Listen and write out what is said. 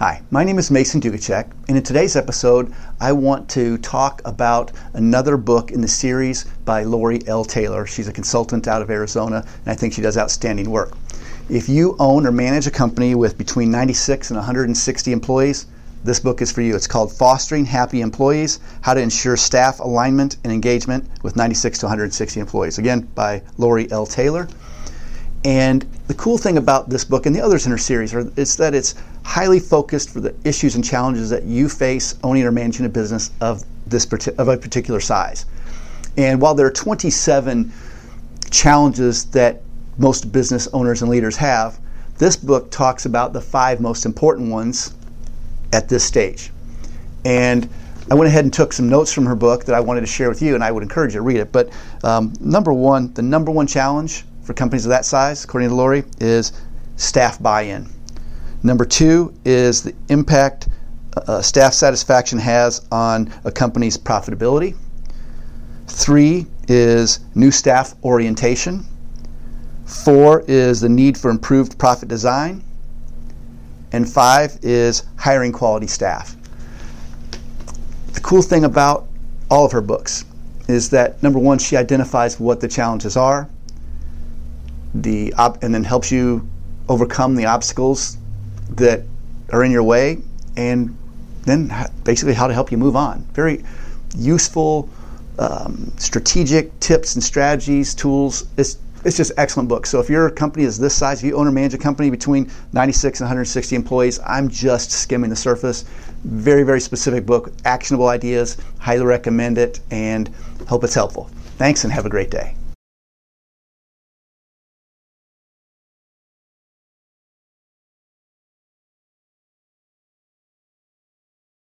Hi, my name is Mason Dugacek, and in today's episode, I want to talk about another book in the series by Laurie L. Taylor. She's a consultant out of Arizona, and I think she does outstanding work. If you own or manage a company with between 96 and 160 employees, this book is for you. It's called Fostering Happy Employees How to Ensure Staff Alignment and Engagement with 96 to 160 Employees. Again, by Laurie L. Taylor. And the cool thing about this book and the others in her series are, is that it's highly focused for the issues and challenges that you face owning or managing a business of this of a particular size. And while there are 27 challenges that most business owners and leaders have, this book talks about the five most important ones at this stage. And I went ahead and took some notes from her book that I wanted to share with you, and I would encourage you to read it. But um, number one, the number one challenge for companies of that size, according to Laurie, is staff buy in. Number two is the impact uh, staff satisfaction has on a company's profitability. Three is new staff orientation. Four is the need for improved profit design. And five is hiring quality staff. The cool thing about all of her books is that number one, she identifies what the challenges are, the op- and then helps you overcome the obstacles that are in your way, and then basically how to help you move on. Very useful, um, strategic tips and strategies, tools. It's it's just excellent book. So if your company is this size, if you own or manage a company between 96 and 160 employees, I'm just skimming the surface. Very, very specific book, actionable ideas. Highly recommend it and hope it's helpful. Thanks and have a great day.